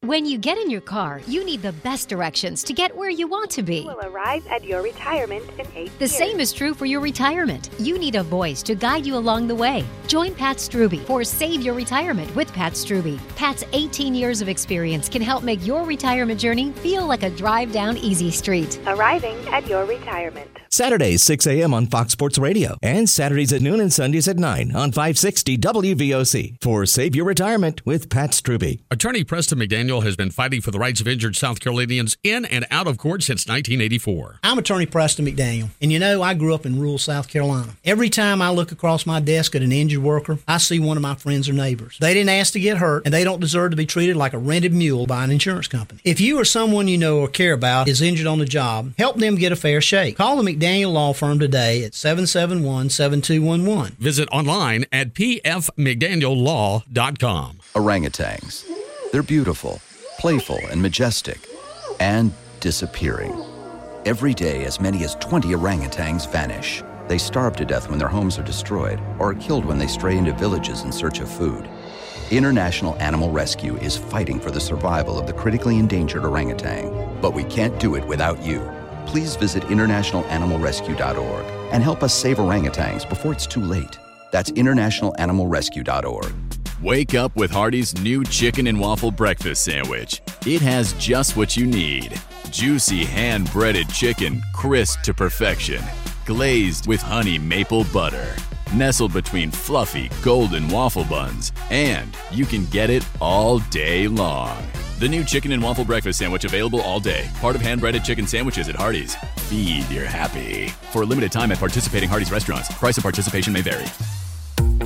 When you get in your car, you need the best directions to get where you want to be.
You will arrive at your retirement in eight
The
years.
same is true for your retirement. You need a voice to guide you along the way. Join Pat Struby for Save Your Retirement with Pat Struby. Pat's 18 years of experience can help make your retirement journey feel like a drive down easy street.
Arriving at your retirement.
Saturdays 6 a.m. on Fox Sports Radio, and Saturdays at noon and Sundays at 9 on 560 WVOC for Save Your Retirement with Pat Struby.
Attorney Preston McDaniel has been fighting for the rights of injured South Carolinians in and out of court since 1984.
I'm Attorney Preston McDaniel, and you know, I grew up in rural South Carolina. Every time I look across my desk at an injured worker, I see one of my friends or neighbors. They didn't ask to get hurt, and they don't deserve to be treated like a rented mule by an insurance company. If you or someone you know or care about is injured on the job, help them get a fair shake. Call the McDaniel Law Firm today at 771 7211.
Visit online at pfmcdaniellaw.com.
Orangutans. They're beautiful, playful, and majestic, and disappearing. Every day, as many as 20 orangutans vanish. They starve to death when their homes are destroyed or are killed when they stray into villages in search of food. International Animal Rescue is fighting for the survival of the critically endangered orangutan, but we can't do it without you. Please visit internationalanimalrescue.org and help us save orangutans before it's too late. That's internationalanimalrescue.org.
Wake up with Hardee's new chicken and waffle breakfast sandwich. It has just what you need juicy hand breaded chicken, crisp to perfection, glazed with honey maple butter, nestled between fluffy golden waffle buns, and you can get it all day long. The new chicken and waffle breakfast sandwich available all day. Part of hand breaded chicken sandwiches at Hardee's. Feed your happy. For a limited time at participating Hardee's restaurants, price of participation may vary.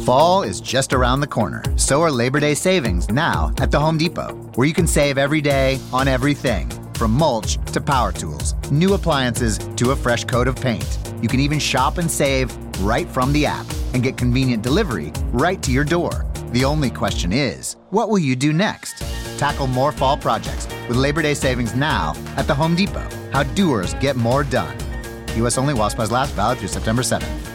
Fall is just around the corner. So are Labor Day savings now at the Home Depot, where you can save every day on everything from mulch to power tools, new appliances to a fresh coat of paint. You can even shop and save right from the app and get convenient delivery right to your door. The only question is, what will you do next? Tackle more fall projects with Labor Day savings now at the Home Depot. How doers get more done. U.S. only while last, valid through September 7th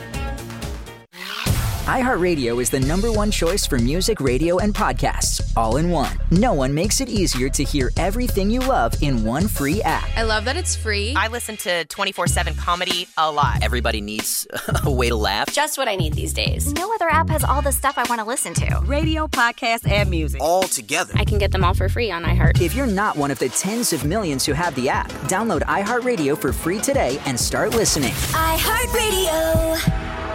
iHeartRadio is the number one choice for music, radio, and podcasts, all in one. No one makes it easier to hear everything you love in one free app.
I love that it's free.
I listen to 24 7 comedy a lot.
Everybody needs <laughs> a way to laugh.
Just what I need these days.
No other app has all the stuff I want to listen to
radio, podcasts, and music.
All together.
I can get them all for free on iHeart.
If you're not one of the tens of millions who have the app, download iHeartRadio for free today and start listening.
iHeartRadio.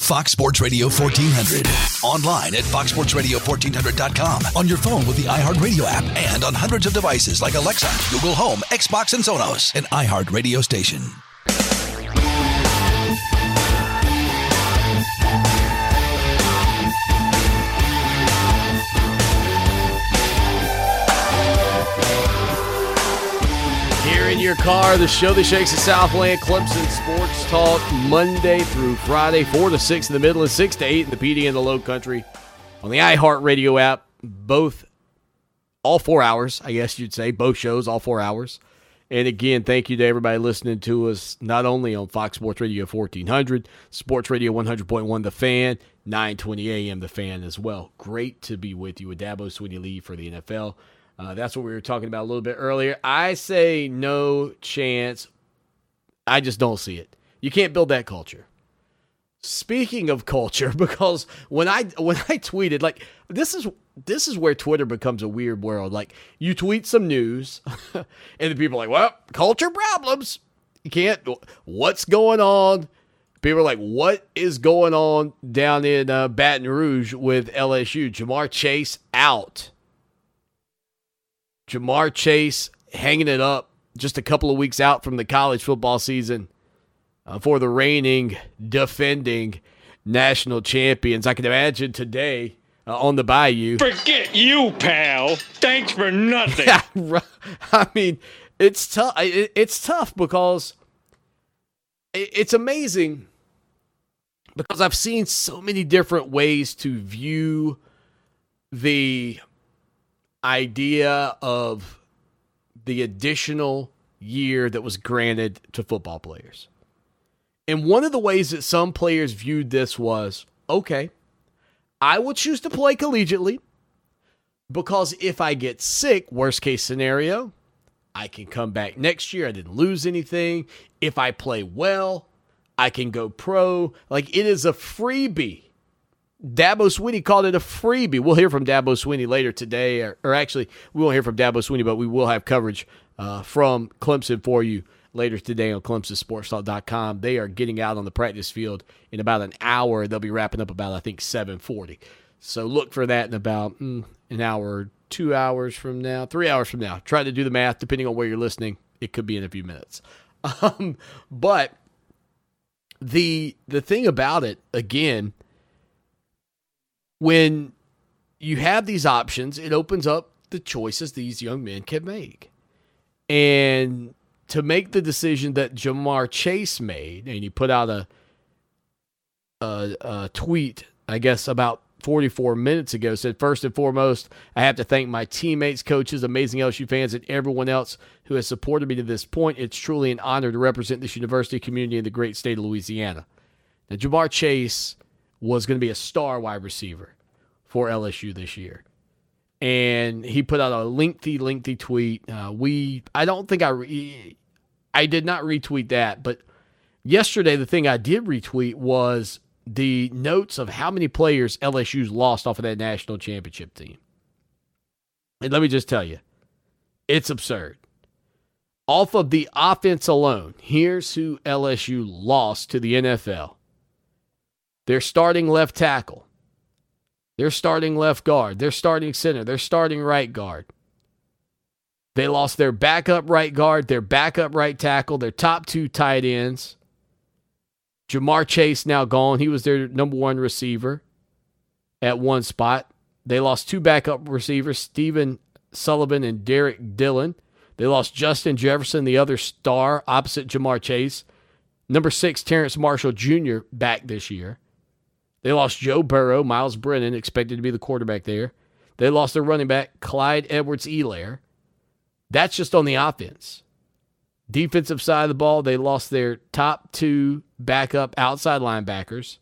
Fox Sports Radio 1400. Online at foxsportsradio1400.com. On your phone with the iHeartRadio app and on hundreds of devices like Alexa, Google Home, Xbox, and Sonos. An iHeartRadio station.
Your car, the show that shakes the Southland, Clemson Sports Talk, Monday through Friday, 4 to 6 in the middle and 6 to 8 in the PD and the low country. On the iHeartRadio app, both, all four hours, I guess you'd say, both shows, all four hours. And again, thank you to everybody listening to us, not only on Fox Sports Radio 1400, Sports Radio 100.1 The Fan, 920 AM The Fan as well. Great to be with you with Dabo Swinney Lee for the NFL. Uh, that's what we were talking about a little bit earlier. I say no chance. I just don't see it. You can't build that culture. Speaking of culture, <laughs> because when I when I tweeted like this is this is where Twitter becomes a weird world. Like you tweet some news, <laughs> and the people are like, "Well, culture problems. You can't. What's going on?" People are like, "What is going on down in uh, Baton Rouge with LSU? Ja'Marr Chase out." Ja'Marr Chase hanging it up just a couple of weeks out from the college football season uh, for the reigning, defending national champions. I can imagine today uh, on the Bayou.
Forget you, pal. Thanks for nothing. <laughs>
I mean, it's tough. It's tough because it's amazing because I've seen so many different ways to view the idea of the additional year that was granted to football players. And one of the ways that some players viewed this was okay, I will choose to play collegiately because if I get sick, worst case scenario, I can come back next year. I didn't lose anything. If I play well, I can go pro. Like it is a freebie. Dabo Swinney called it a freebie. We'll hear from Dabo Swinney later today, or, or actually, we won't hear from Dabo Swinney, but we will have coverage uh, from Clemson for you later today on ClemsonSportsTalk.com. They are getting out on the practice field in about an hour. They'll be wrapping up about I think 7:40. So look for that in about mm, an hour, two hours from now, three hours from now. Try to do the math depending on where you're listening. It could be in a few minutes. <laughs> Um, but the the thing about it again, when you have these options, it opens up the choices these young men can make. And to make the decision that Ja'Marr Chase made, and he put out a, a, a tweet, I guess, about 44 minutes ago, said, First and foremost, I have to thank my teammates, coaches, amazing LSU fans, and everyone else who has supported me to this point. It's truly an honor to represent this university community in the great state of Louisiana. Now, Ja'Marr Chase was going to be a star wide receiver for LSU this year and he put out a lengthy, lengthy tweet. Uh, we, I don't think I, re, I did not retweet that, but yesterday the thing I did retweet was the notes of how many players LSU's lost off of that national championship team. And let me just tell you, it's absurd. Off of the offense alone, here's who LSU lost to the NFL. Their starting left tackle, their starting left guard, their starting center, their starting right guard. They lost their backup right guard, their backup right tackle, their top two tight ends. Ja'Marr Chase now gone. He was their number one receiver at one spot. They lost two backup receivers, Stephen Sullivan and Derrick Dillon. They lost Justin Jefferson, the other star, opposite Ja'Marr Chase. Number six, Terrace Marshall Jr., back this year. They lost Joe Burrow, Myles Brennan, expected to be the quarterback there. They lost their running back, Clyde Edwards-Helaire. That's just on the offense. Defensive side of the ball, they lost their top two backup outside linebackers.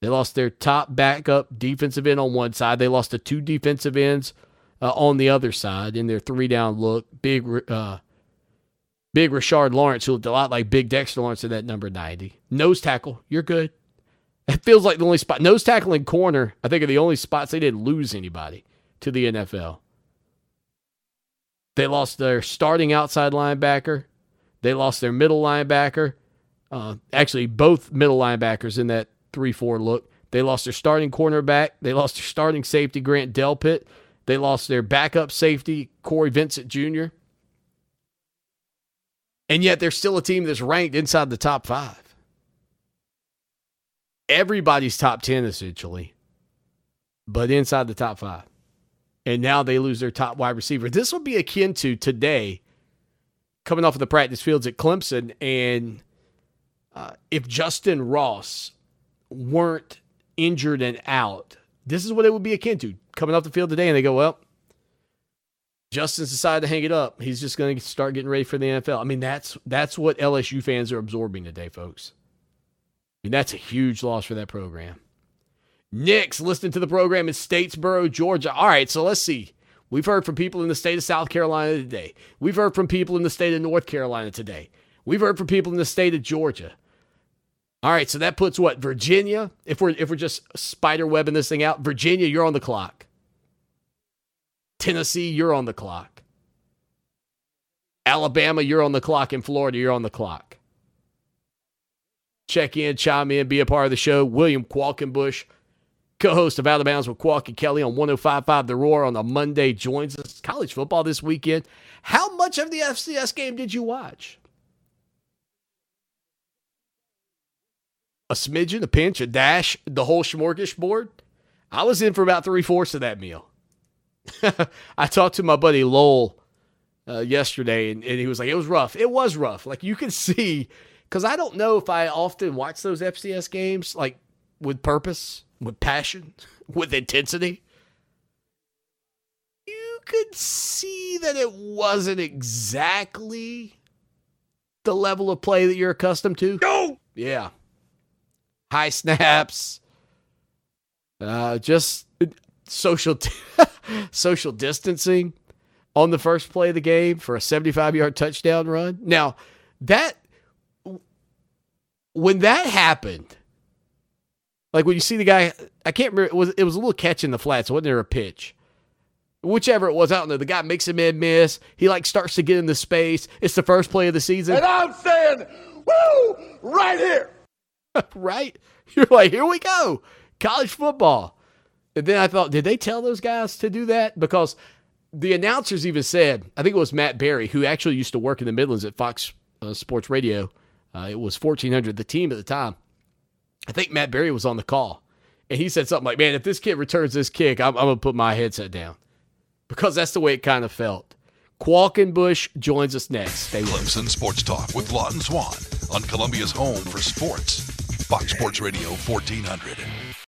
They lost their top backup defensive end on one side. They lost the two defensive ends uh, on the other side in their three down look. Big, uh, big Rashard Lawrence, who looked a lot like Big Dexter Lawrence in that number 90. Nose tackle, you're good. It feels like the only spot. Nose tackle and corner, I think, are the only spots they didn't lose anybody to the NFL. They lost their starting outside linebacker. They lost their middle linebacker. Uh, actually, both middle linebackers in that 3 4 look. They lost their starting cornerback. They lost their starting safety, Grant Delpit. They lost their backup safety, Kary Vincent Jr. And yet they're still a team that's ranked inside the top five everybody's top 10 essentially, but inside the top five. And now they lose their top wide receiver. This will be akin to today coming off of the practice fields at Clemson. And uh, if Justin Ross weren't injured and out, this is what it would be akin to coming off the field today. And they go, well, Justin's decided to hang it up. He's just going to start getting ready for the NFL. I mean, that's that's what LSU fans are absorbing today, folks mean, that's a huge loss for that program. Nick's listening to the program in Statesboro, Georgia. All right, so let's see. We've heard from people in the state of South Carolina today. We've heard from people in the state of North Carolina today. We've heard from people in the state of Georgia. All right, so that puts what Virginia. If we're if we're just spider webbing this thing out, Virginia, you're on the clock. Tennessee, you're on the clock. Alabama, you're on the clock. In Florida, you're on the clock check in, chime in, be a part of the show. William Qualkenbush, co host of Out of Bounds with Qualk and Kelly on 1055 The Roar on a Monday, joins us. College football this weekend. How much of the FCS game did you watch? a smidgen, a pinch, a dash, the whole smorgasbord. I was in for about three fourths of that meal. <laughs> I talked to my buddy Lowell uh, yesterday, and, and he was like, it was rough. It was rough. Like you can see, because I don't know if I often watch those FCS games like with purpose, with passion, <laughs> with intensity. You could see that it wasn't exactly the level of play that you're accustomed to.
No.
Yeah. High snaps. Uh, just social <laughs> social distancing on the first play of the game for a 75 yard touchdown run. Now, that when that happened, like when you see the guy, I can't remember. It was it was a little catch in the flats. Wasn't there a pitch? Whichever it was, I don't know. The guy makes a mid miss. He like starts to get in the space. It's the first play of the season.
And I'm saying, woo, right here. <laughs>
right? You're like, here we go. College football. And then I thought, did they tell those guys to do that? Because the announcers even said, I think it was Matt Barry, who actually used to work in the Midlands at Fox uh, Sports Radio. Uh, it was 1400, the team at the time. I think Matt Barrie was on the call. And he said something like, man, if this kid returns this kick, I'm, I'm going to put my headset down. Because that's the way it kind of felt. Qualkenbush joins us next. Stay.
Clemson Sports Talk with Lawton Swan on Columbia's home for sports. Fox Sports Radio 1400.